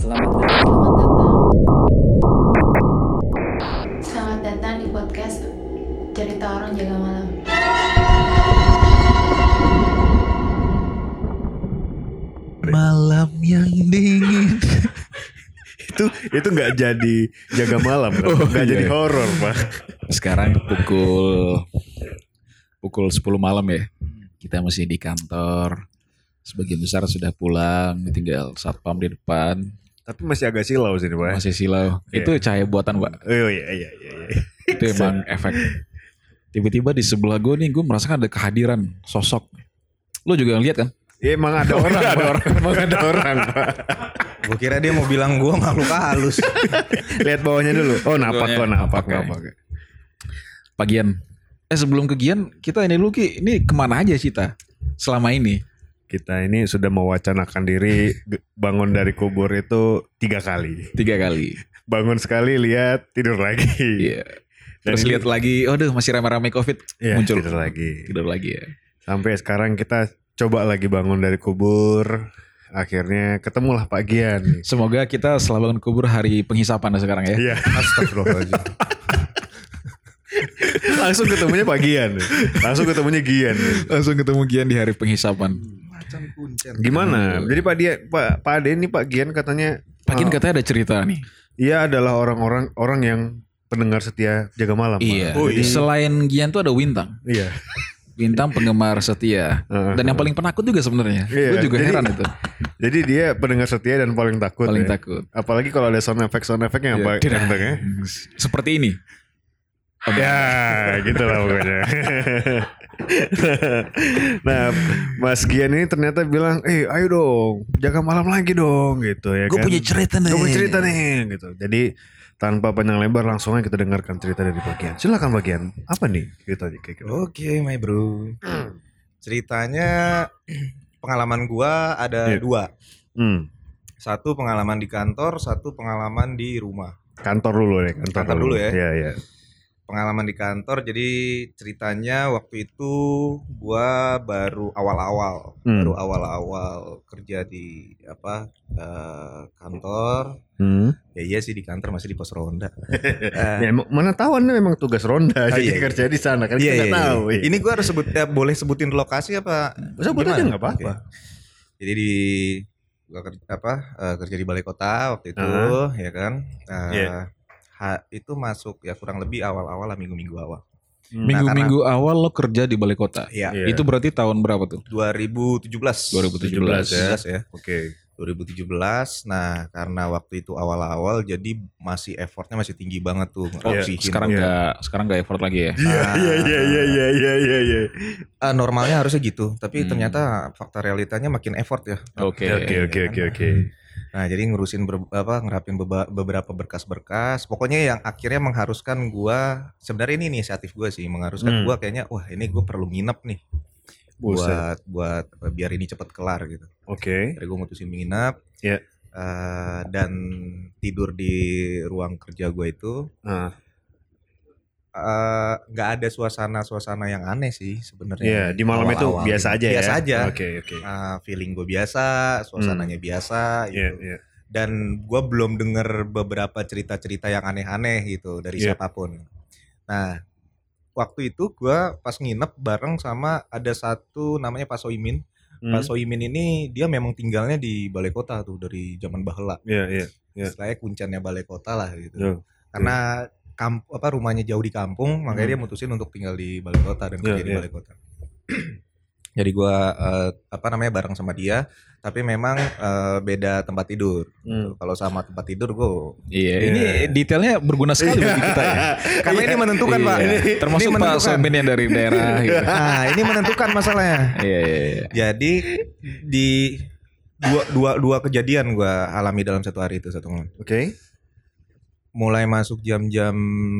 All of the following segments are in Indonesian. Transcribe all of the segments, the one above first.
Selamat datang. Selamat datang. Selamat datang di podcast Cerita Orang Jaga Malam. Malam yang dingin. itu itu nggak jadi jaga malam kan? Oh, nggak iya. jadi horor pak Sekarang pukul pukul 10 malam ya. Kita masih di kantor. Sebagian besar sudah pulang, tinggal satpam di depan. Tapi masih agak silau sini pak Masih silau. Iya. Itu cahaya buatan, Pak. oh iya iya iya, iya. Itu emang efek. Tiba-tiba di sebelah gue nih, gue merasakan ada kehadiran sosok. Lo juga ngeliat kan? Ya, emang ada orang ada orang. emang ada orang pak Gue kira dia mau bilang gue makhluk halus. lihat bawahnya dulu oh napak kok Bawahnya napak napak, napak Pagian. Eh sebelum ke Gian, kita ini dulu Ki, ini ke mana aja Cita selama ini? Kita ini sudah mewacanakan diri bangun dari kubur itu tiga kali Tiga kali. bangun sekali lihat tidur lagi Iya. Dan Terus lihat lagi, aduh masih ramai-ramai COVID, Iya, muncul. tidur lagi Tidur lagi ya. Sampai sekarang kita coba lagi bangun dari kubur. Akhirnya ketemulah Pak Gian. Semoga kita setelah bangun kubur hari penghisapan sekarang ya. Iya, Astagfirullahaladzim. langsung ketemunya Pak Gian. Langsung ketemunya Gian. Langsung ketemu Gian di hari penghisapan. Macan kuncen. Gimana? Jadi Pak dia Pak Pak Ade ini Pak Gian katanya Pak Gian eh, katanya ada cerita nih. ia adalah orang-orang orang yang pendengar setia jaga malam. Pak. Iya. Oh, Jadi iya. selain Gian tuh ada Wintang. Iya. Bintang penggemar setia. Dan yang paling penakut juga sebenarnya. Iya, Gue juga jadi- heran itu. Jadi dia pendengar setia dan paling takut. Paling ya. takut. Apalagi kalau ada sound effect sound effectnya Iya. apa Tidak. ganteng ya. Seperti ini. Ya, gitu lah pokoknya. nah, Mas Gian ini ternyata bilang, eh ayo dong, jaga malam lagi dong, gitu ya Gue kan. punya cerita nih. Gue punya cerita nih, gitu. Jadi tanpa panjang lebar langsung aja kita dengarkan cerita dari bagian. Silakan bagian, apa nih ceritanya kayak gitu? Oke, my bro. Ceritanya pengalaman gua ada Iya. dua. Hmm, Satu pengalaman di kantor, satu pengalaman di rumah. kantor dulu nih, kantor, Kantor dulu ya. Iya, iya. Pengalaman di kantor, jadi ceritanya waktu itu gua baru awal-awal, Hmm. baru awal-awal kerja di apa eh, kantor. Hmm. Ya iya sih di kantor masih di pos ronda. Eh, Ya, mana tahu anda memang tugas ronda, jadi iya, iya. kerja di sana kan Iya, kita iya, iya. tahu. iya. Ini gua harus sebut ya, boleh sebutin lokasi apa? Sebut aja nggak apa-apa. Oke. Jadi di gua kerja apa eh, kerja di balai kota waktu itu Ah. ya kan. Eh, Iya. Ha- itu masuk ya kurang lebih awal-awal lah minggu-minggu awal. Hmm. Minggu-minggu awal lo kerja di balai kota. Iya. Iya. Itu berarti tahun berapa tuh? 2017. 2017 ya. 2017 ya. Oke. 2017. Nah, karena waktu itu awal-awal jadi masih effortnya masih tinggi banget tuh. Oh, Oksigen. sekarang Iya. nggak sekarang nggak effort lagi ya. Iya, iya, iya, iya, iya, iya, iya, iya. Eh, normalnya harusnya gitu, tapi Hmm. ternyata fakta realitanya makin effort ya. Oke. Oke, oke, oke, oke. Nah, jadi ngurusin ber- apa ngerapin beba- beberapa berkas-berkas. Pokoknya yang akhirnya mengharuskan gua sebenarnya ini inisiatif gua sih, mengharuskan Hmm. gua kayaknya wah, ini gue perlu nginep nih Buset. buat buat biar ini cepet kelar gitu. Oke. Akhirnya gue mutusin menginap. Iya. Eh, dan tidur di ruang kerja gue itu Ah, eh, nggak ada suasana-suasana yang aneh sih sebenarnya. Iya, di malam itu Awal-awal biasa gitu. aja ya. Biasa aja. Oke, oke. Eh, feeling gue biasa, suasananya biasa Iya, gitu. iya. dan gue belum denger beberapa cerita-cerita yang aneh-aneh gitu dari Iya. siapa pun. Nah, waktu itu gue pas nginep bareng sama ada satu namanya Pak Soimin. Hmm. Pak Soimin ini dia memang tinggalnya di balai kota tuh dari zaman bahela. Iya, iya. Iya. Istilahnya kuncannya balai kota lah gitu. Iya. Karena kamp apa rumahnya jauh di kampung, makanya Hmm. dia mutusin untuk tinggal di balai kota dan kerja Iya, di iya. balai kota. Jadi gua eh, apa namanya bareng sama dia, tapi memang eh, beda tempat tidur. Hmm. Kalau sama tempat tidur gue Iya, Iya. ini detailnya berguna sekali bagi kita ya. karena ini menentukan Iya. pak. Termasuk ini Pak menentukan. Somin yang dari daerah gitu. Nah ini menentukan masalahnya. Iya, iya, iya. Jadi di dua dua dua kejadian gua alami dalam satu hari itu satu malam. Oke. Mulai masuk jam-jam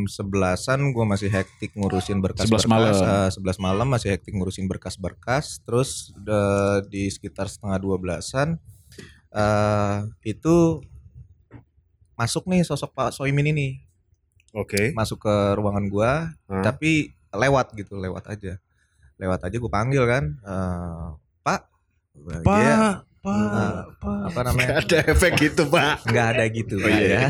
sebelasan gua masih hektik ngurusin 11 berkas-berkas. malam. Eh, 11 malam masih hektik ngurusin berkas-berkas. Terus eh, di sekitar setengah dua belasan eh itu masuk nih sosok Pak Soimin ini Oke. masuk ke ruangan gua Hah? tapi lewat gitu lewat aja lewat aja gue panggil kan eh, pak Pak. Pak, Pak. apa namanya? Gak ada efek gitu pak. nggak ada gitu Oh, Pak, iya. ya.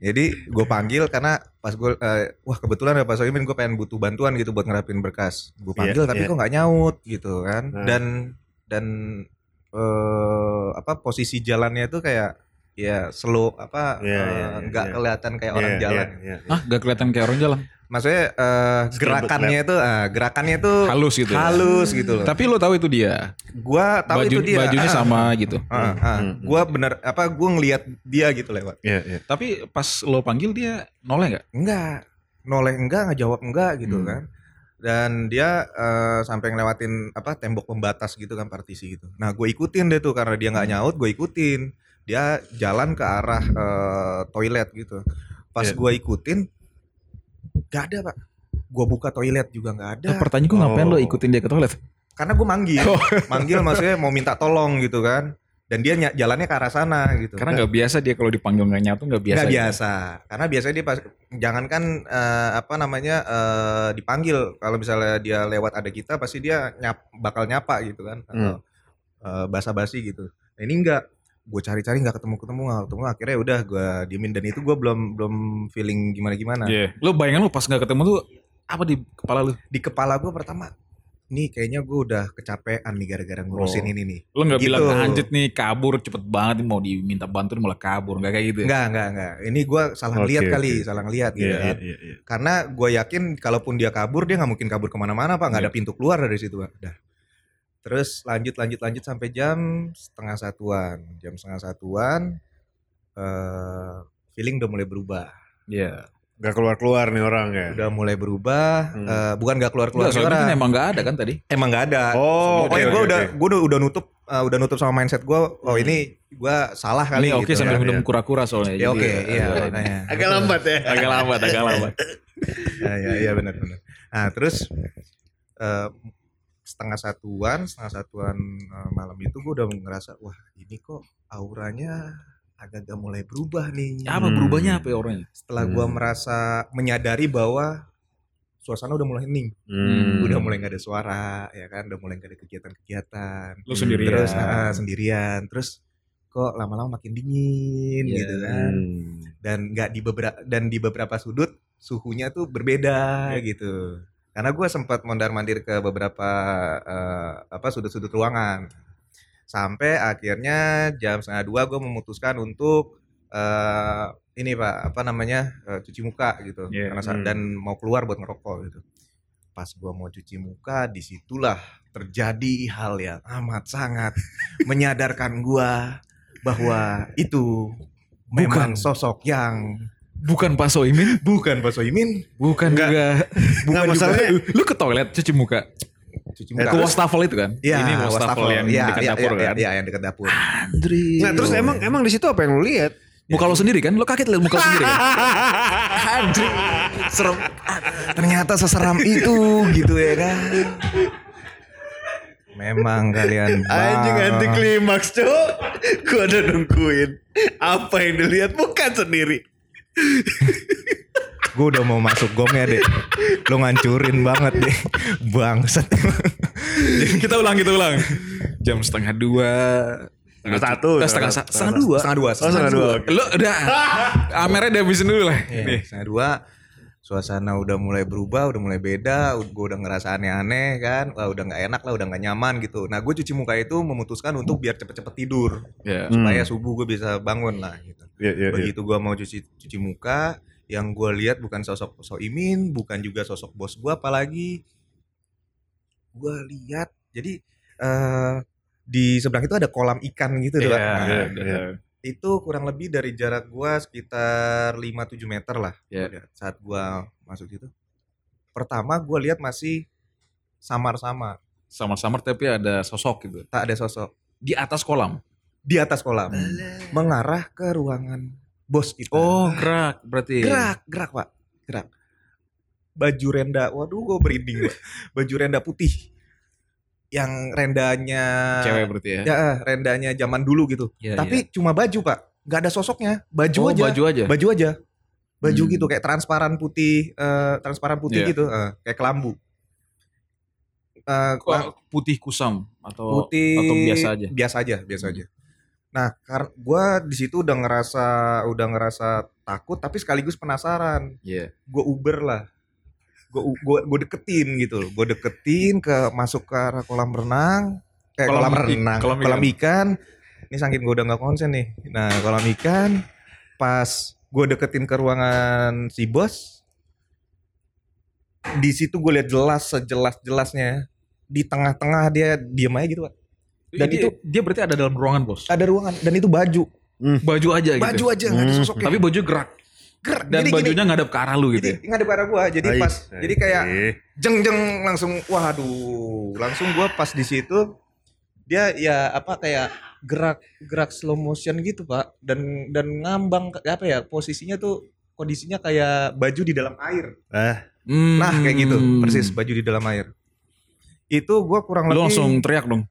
Jadi gue panggil karena pas gue eh, wah kebetulan ya Pak Soimin gue pengen butuh bantuan gitu buat ngerapin berkas. Gue panggil Iya, tapi iya. kok nggak nyaut gitu kan. Nah. Dan dan eh apa posisi jalannya itu kayak ya slow apa Iya, eh, iya, nggak iya. kelihatan kayak orang Iya, jalan. iya, iya. Ah, gak kelihatan kayak orang jalan. Maksudnya Skabut gerakannya itu eh, gerakannya itu Halus gitu. ya. halus gitu loh. Tapi lo tahu itu dia. Gua tahu Baju, itu dia. Bajunya Ah, sama gitu. ah, ah. Hmm, hmm. Gua bener apa gua ngelihat dia gitu lewat. Iya, iya. Tapi pas lo panggil dia noleh nggak? enggak noleh enggak ngejawab enggak gitu Hmm. kan dan dia eh, sampai ngelewatin apa tembok pembatas gitu kan partisi gitu nah gue ikutin deh tuh karena dia nggak nyaut gue ikutin dia jalan ke arah eh, toilet gitu pas Iya. gue ikutin nggak ada pak gue buka toilet juga nggak ada Eh, pertanyaan gue ngapain Oh. lo ikutin dia ke toilet? karena gue manggil Oh. manggil maksudnya mau minta tolong gitu kan dan dia ny- jalannya ke arah sana gitu Karena nggak biasa dia kalau dipanggil nggak nyatu nggak biasa. Nggak gitu. biasa. Karena biasanya dia pas jangankan eh, apa namanya eh, dipanggil kalau misalnya dia lewat ada kita pasti dia nyap bakal nyapa gitu kan atau eh, basa-basi gitu. Nah, ini enggak gue cari-cari nggak ketemu ketemu nggak ketemu akhirnya udah gue diemin dan itu gue belum belum feeling gimana gimana Iya. Lo bayangan lo pas nggak ketemu tuh apa di kepala lo? di kepala gue pertama nih kayaknya gue udah kecapean nih gara-gara ngurusin Oh. ini nih Lo nggak Gitu. bilang anjir nih kabur cepet banget nih mau diminta bantuin malah kabur nggak kayak gitu. Ya? Enggak, enggak, enggak. Ini gue salah Oke, lihat kali, oke. salah lihat gitu Iya, kan. iya, iya. Karena gue yakin kalaupun dia kabur dia nggak mungkin kabur ke mana-mana pak, nggak ada Iya. pintu keluar dari situ pak. Dah. Terus lanjut lanjut lanjut sampai jam setengah satuan, jam setengah satuan, eh feeling udah mulai berubah, Iya. Gak keluar-keluar nih orang ya. udah mulai berubah. Hmm. eh, bukan nggak keluar keluar Enggak, soalnya kan emang nggak ada kan tadi. emang nggak ada. Oh, Pokoknya oke, gue udah oke. gue udah, udah nutup eh, udah nutup sama mindset gue. Oh Hmm. ini gue salah kali. Ini oke gitu sambil kan. minum iya. kura-kura soalnya. Ya oke, agak- iya. agak- makanya. Agak lambat ya. Agak lambat, agak lambat. ya, ya, iya benar benar. Nah terus eh, setengah satuan, setengah satuan eh, malam itu gue udah ngerasa wah ini kok auranya agak-agak mulai berubah nih. Apa Hmm. berubahnya apa ya orangnya? Setelah gue Hmm. merasa menyadari bahwa suasana udah mulai hening, Hmm. udah mulai nggak ada suara, ya kan, udah mulai nggak ada kegiatan-kegiatan. Lo sendirian. Terus ah, sendirian, terus kok lama-lama makin dingin Iya. gitu kan Hmm. dan nggak di beberapa dan di beberapa sudut suhunya tuh berbeda gitu karena gue sempat mondar mandir ke beberapa eh, apa sudut-sudut ruangan sampai akhirnya jam setengah dua gue memutuskan untuk eh, ini pak apa namanya eh, cuci muka gitu Iya. Karena Hmm. dan mau keluar buat ngerokok gitu pas gue mau cuci muka di situlah terjadi hal yang amat sangat menyadarkan gue bahwa itu memang Bukan. sosok yang Bukan Pak Soimin, bukan Pak Soimin, bukan Enggak. juga. Nggak, masalahnya Lu ke toilet cuci muka. cuci Itu muka. wastafel itu kan? Iya, Ini wastafel wastafel. yang Iya, dekat iya, dapur iya, kan? Iya, yang dekat dapur. Andri. Nah, terus emang emang di situ apa yang lu lihat? muka lo sendiri kan? Lo kaget liat muka lo sendiri kan? Andri, serem. Ternyata seseram itu gitu ya kan. Memang kalian Anjing bang. anti klimaks, Cuk. Gua udah nungguin. Apa yang dilihat bukan sendiri. Gue udah mau masuk gongnya deh. Lo ngancurin banget deh. Bangsat. kita ulang, kita ulang. Jam setengah dua. Setengah satu. Eh, setengah, sa- setengah dua. Setengah dua. Oh, setengah dua. oke. Lo udah. Amernya udah habisin dulu lah. Nih. setengah dua suasana udah mulai berubah, udah mulai beda, gue udah ngerasa aneh-aneh kan, Wah, udah nggak enak lah, udah nggak nyaman gitu. Nah gue cuci muka itu memutuskan untuk biar cepet-cepet tidur. Hmm. supaya subuh gue bisa bangun lah gitu. Iya, iya, iya. Begitu gue mau cuci cuci muka, yang gue lihat bukan sosok Soimin, bukan juga sosok bos gue, apalagi gue lihat jadi eh di seberang itu ada kolam ikan gitu tuh, Pak. Iya, Nah, iya, iya. Itu kurang lebih dari jarak gua sekitar 5-7 meter lah lihat saat gua masuk situ. Pertama gua lihat masih samar-samar. Samar-samar tapi ada sosok gitu. tak ada sosok. Di atas kolam. di atas kolam. Mengarah ke ruangan bos kita. Oh, gerak berarti. gerak gerak pak. Gerak. Baju renda waduh gua berinding Pak. baju renda putih yang rendanya Cewek berarti ya. ya eh, rendanya zaman dulu gitu Iya, tapi cuma baju pak nggak ada sosoknya baju oh, aja baju aja. baju aja baju Hmm. gitu kayak transparan putih eh, transparan putih Iya. gitu eh, kayak kelambu Kok putih kusam atau putih atau biasa aja? biasa aja biasa aja Nah, karena gue di situ udah ngerasa udah ngerasa takut, tapi sekaligus penasaran. Iya. Gue Uber lah, gue gue deketin gitu, gue deketin ke masuk ke arah kolam renang, eh, Kolam kolam, renang, kolam kolam, ikan. Ini saking gue udah nggak konsen nih. Nah, kolam ikan, pas gue deketin ke ruangan si bos, di situ gue lihat jelas sejelas jelasnya di tengah-tengah dia diem aja gitu pak. Dan Dan itu- dia berarti ada dalam ruangan bos. Ada ruangan dan itu baju, Baju aja gitu. baju aja nggak ada Hmm. sosoknya. Tapi baju gerak. Gerak. Dan Jadi gini, bajunya ngadap ke arah lu gitu. jadi ngadep ke arah gua jadi Ais, pas ais. jadi kayak Eh, jeng jeng langsung waduh langsung gua pas di situ dia ya apa kayak gerak gerak slow motion gitu pak dan dan ngambang apa ya posisinya tuh kondisinya kayak baju di dalam air Hmm. nah kayak gitu persis baju di dalam air itu gua kurang Lu lebih langsung teriak dong.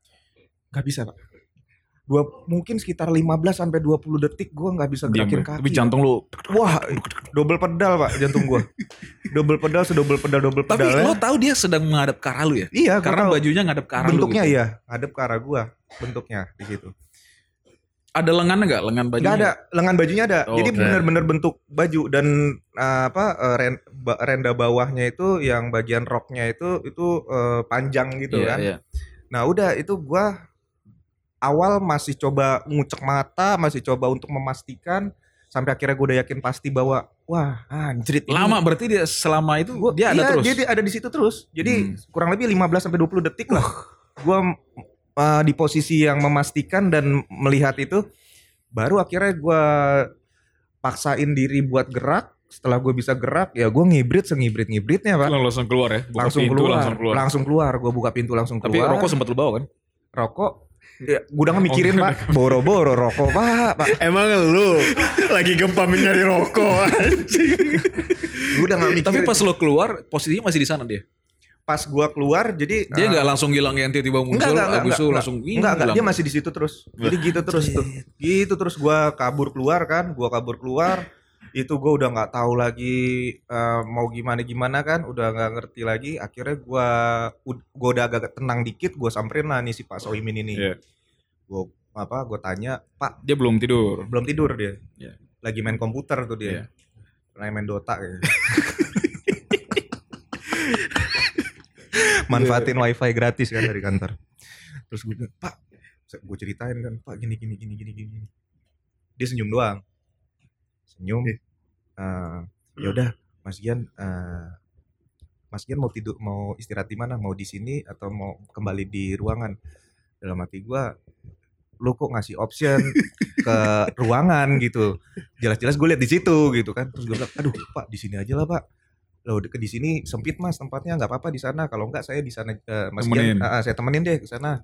nggak bisa pak dua mungkin sekitar 15 sampai 20 detik gua nggak bisa Diam, gerakin Bro. kaki Tapi jantung lu. wah double pedal pak jantung gua double pedal sedouble pedal double Tapi pedal lo tahu dia sedang menghadap ke arah lu ya? Iya, Karena tahu. bajunya ngadap ke arah lu. bentuknya gitu. iya, ngadep ke arah gua, bentuknya di situ. Ada lengannya nggak? Lengan bajunya? Enggak ada, lengan bajunya ada. Oh, Jadi oke. benar-benar bentuk baju dan eh, apa eh, ren- ba- renda bawahnya itu yang bagian roknya itu itu eh, panjang gitu Iya, kan. iya. Nah, udah itu gua awal masih coba ngucek mata, masih coba untuk memastikan sampai akhirnya gue udah yakin pasti bahwa wah anjrit ini- Lama berarti dia selama itu Gua- dia ada iya, terus. Dia, dia ada di situ terus. Jadi Hmm. kurang lebih 15 sampai 20 detik lah. Gua uh, di posisi yang memastikan dan melihat itu baru akhirnya gua paksain diri buat gerak. Setelah gue bisa gerak, ya gue ngibrit sengibrit ngibritnya pak. Langsung keluar ya? Buka langsung pintu, keluar, langsung keluar. langsung keluar. Gue buka pintu langsung Tapi keluar. rokok sempat lu bawa kan? rokok. Ya, gue udah nggak mikirin Oh, pak, boro-boro rokok pak, pak. emang lu lagi gempa nyari rokok Gue udah nggak mikirin. Tapi pas lo keluar, posisinya masih di sana dia. pas gue keluar, jadi Dia uh, nggak langsung hilang yang tiba-tiba muncul, Enggak, enggak, enggak, habis itu enggak, langsung Enggak, enggak, hilang. dia masih di situ terus. Jadi gitu terus tuh. Gitu terus gua kabur keluar kan, gua kabur keluar. Itu gua udah nggak tahu lagi eh, mau gimana gimana kan, udah nggak ngerti lagi. Akhirnya gua ud- gua udah agak tenang dikit, gua samperin lah nih si Pak Soimin ini. Iya. Gua apa? Gua tanya, "Pak, Dia belum tidur. belum tidur dia?" Iya. Lagi main komputer tuh dia. Lagi main Dota kayaknya. Manfaatin wifi gratis kan dari kantor. Terus gue Pak, gue ceritain kan, Pak gini gini gini gini gini. Dia senyum doang. Senyum. Eh, ya udah, Mas Gian, eh, Mas Gian mau tidur, mau istirahat di mana? Mau di sini atau mau kembali di ruangan? Dalam hati gua, lu kok ngasih option ke ruangan gitu. Jelas-jelas gue lihat di situ gitu kan. Terus gue bilang, aduh Pak, di sini aja lah Pak. Loh ke di sini sempit mas tempatnya nggak apa-apa di sana. Kalau nggak saya di sana eh, Mas Gian, Temenin. ah, ah, saya temenin deh ke sana.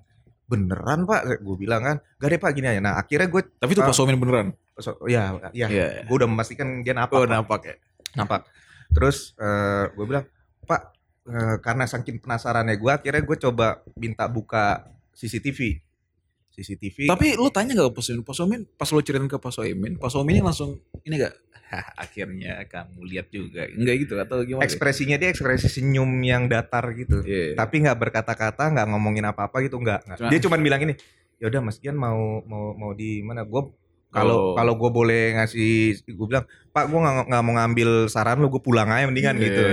Beneran Pak, gue bilang kan. Gak deh Pak gini aja. Nah akhirnya gue, Tapi itu Ah. pas Somin beneran. So, ya, ya, Iya. gue udah memastikan dia napak. Oh, Pak. nampak ya. nampak. Terus eh, gue bilang, Pak, eh, karena saking penasarannya gue, akhirnya gue coba minta buka CCTV. CCTV. Tapi lu tanya gak ke Pak Somin? Pak Somin, pas lu ceritain ke Pak Somin, Pak Somin langsung, ini gak? Hah, akhirnya kamu lihat juga. Enggak gitu atau gimana? ekspresinya dia ekspresi senyum yang datar gitu. Iya. Tapi nggak berkata-kata, nggak ngomongin apa-apa gitu, nggak. Dia cuma bilang ini, ya udah Mas Gian mau mau mau di mana? Gue kalau Oh. kalau gue boleh ngasih, gue bilang, Pak gue nggak mau ngambil saran lu, gue pulang aja mendingan Iya. gitu.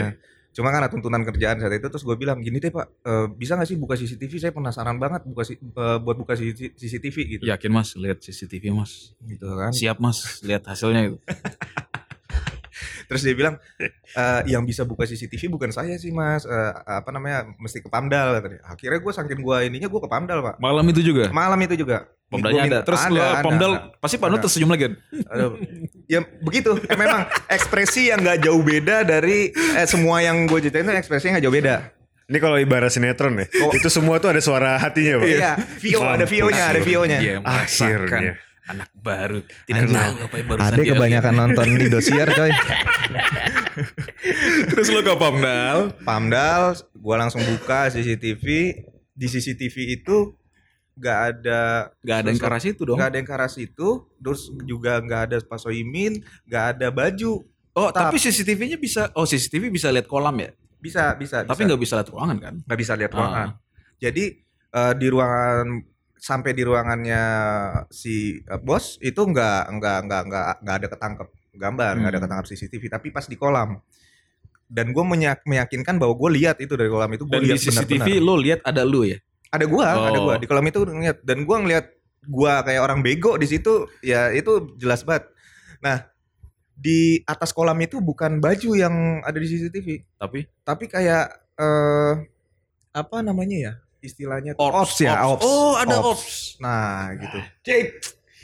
Cuma kan ada tuntunan kerjaan saat itu, terus gue bilang gini deh Pak, eh, bisa nggak sih buka CCTV? Saya penasaran banget buka si- eh, buat buka CCTV gitu. Yakin mas, lihat CCTV mas. Gitu kan. Siap mas, lihat hasilnya itu. Terus dia bilang, "Eh, yang bisa buka CCTV bukan saya sih mas, Eh, apa namanya, mesti ke Pamdal katanya. Akhirnya gue saking gue ininya gue ke Pamdal pak. Malam itu juga. Malam itu juga. Pamdalnya ada. Terus lu ada, Pamdal, ada. pasti Pamdal Ada. tersenyum lagi kan? Aduh. Ya begitu. Eh, memang ekspresi yang nggak jauh beda dari eh, semua yang gue ceritain itu ekspresinya nggak jauh beda. Ini kalau ibarat sinetron ya, Oh. itu semua tuh ada suara hatinya, Pak. Iya, Vio ada Vio-nya, ada Vio-nya. Merasakan Akhirnya. Anak baru. Tidak Anjing. tahu apa yang barusan Ada kebanyakan nonton di dosier coy. Terus lu ke Pamdal. Pamdal, gue langsung buka CCTV. Di CCTV itu nggak ada Gak ada yang ke arah situ dong. nggak ada yang ke arah situ. Terus juga nggak ada Pak Soimin, nggak ada baju. Oh, Tap. tapi CCTV-nya bisa, oh CCTV bisa lihat kolam ya? Bisa, bisa. Tapi nggak bisa lihat ruangan kan? nggak bisa lihat Ah. ruangan. Jadi eh, di ruangan sampai di ruangannya si eh, bos itu nggak nggak nggak nggak nggak ada ketangkep gambar nggak ada Hmm. ketangkep CCTV tapi pas di kolam. Dan gue meyakinkan bahwa gue lihat itu dari kolam itu gue Dan di lihat CCTV lo lihat ada lu ya? ada ada Oh. gua. Di kolam itu ngeliat dan gua ngeliat gua kayak orang bego di situ ya itu jelas banget. Nah di atas kolam itu bukan baju yang ada di CCTV Tapi? Tapi kayak eh apa namanya ya istilahnya Ops, ops ya ops. ops Oh, ada ops. nah gitu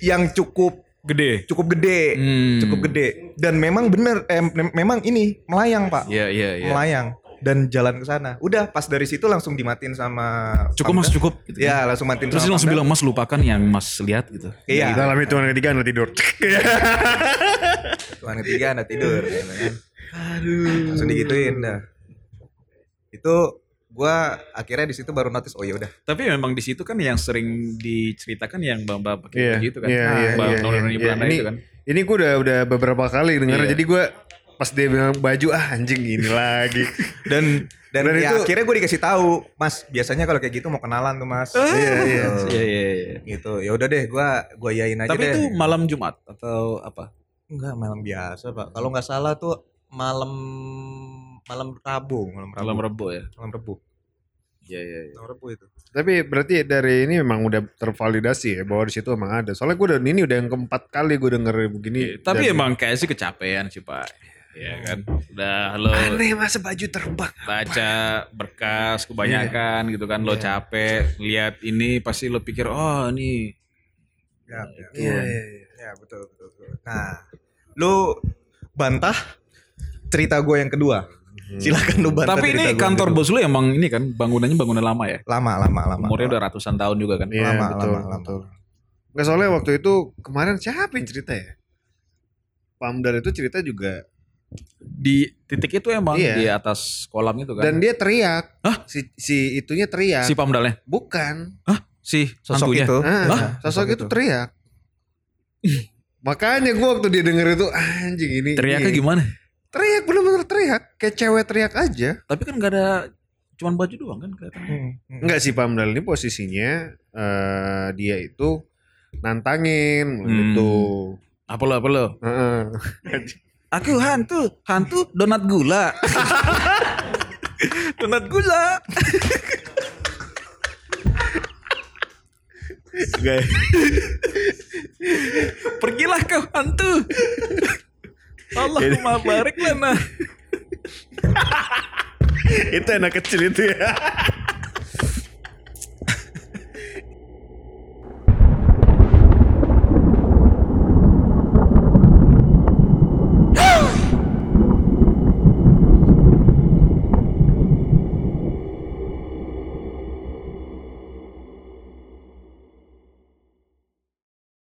yang cukup Gede. cukup gede Hmm. cukup gede dan memang bener eh, mem- memang ini melayang pak Iya, iya, iya. melayang dan jalan ke sana udah pas dari situ langsung dimatin sama Cukup mas, cukup. Gitu ya langsung matiin Terus langsung bilang mas lupakan yang mas lihat gitu. Iya. Dalam hitungan ketiga anda tidur. Tuhan ketiga anda tidur gitu kan. Aduh. Langsung digituin dah. Itu gua akhirnya di situ baru notice oh ya udah. Tapi memang di situ kan yang sering diceritakan yang pakai Iya, baju itu kan. iya, Nah, iya, mbak iya, noni-noni iya. Belanda Ini- itu kan. Ini gue udah udah beberapa kali denger. Iya. Jadi gue pas dia bilang baju ah anjing ini lagi. Dan dan, Dan ya itu- akhirnya gue dikasih tahu, Mas, biasanya kalau kayak gitu mau kenalan tuh, Mas. Iya, iya. Gitu. Iya, iya, iya. Gitu. Ya udah deh, gua gua yain aja Tapi deh. itu malam Jumat atau apa? enggak malam biasa, Pak. Kalau nggak salah tuh malam malam Rabu, malam Rabu. Malam Rebo ya. Malam Rabu. Iya, iya, iya. Malam Rabu itu. Tapi berarti dari ini memang udah tervalidasi ya bahwa di situ emang ada. Soalnya gue udah ini udah yang keempat kali gue denger begini. Iya, Tapi Dan- emang kayak sih kecapean sih Pak. Iya kan. Udah lo aneh masa baju terbang. baca berkas kebanyakan gitu kan lo Iya. capek lihat ini pasti lo pikir oh ini Ya, ya. Iya, iya, iya. Ya, betul, betul, betul. Nah, lu bantah cerita gue yang kedua. Silakan lu bantah. tapi ini kantor bos lu emang ini kan bangunannya bangunan lama ya lama, lama, lama. umurnya udah ratusan tahun juga kan Iya Lama, betul, lama, lama. betul. Nggak soalnya waktu itu kemarin siapa yang cerita ya? Pamdar itu cerita juga di titik itu emang Iya. di atas kolam itu kan dan dia teriak. Hah? Si si itunya teriak. si pamdalnya Bukan. si Sosok hantunya itu. Ah, Hah? sosok itu teriak. Makanya gua waktu dia denger itu anjing ini. teriaknya ini. gimana Teriak bener-bener teriak. Kayak cewek teriak aja. tapi kan nggak ada cuman baju doang kan kelihatannya Hmm, hmm. Enggak sih Pamdal ini posisinya eh dia itu nantangin Hmm. gitu. apa lo apa lo Heeh. aku hantu hantu donat gula donat gula Gak- pergilah kau hantu Allahumma barik lana itu anak kecil itu ya.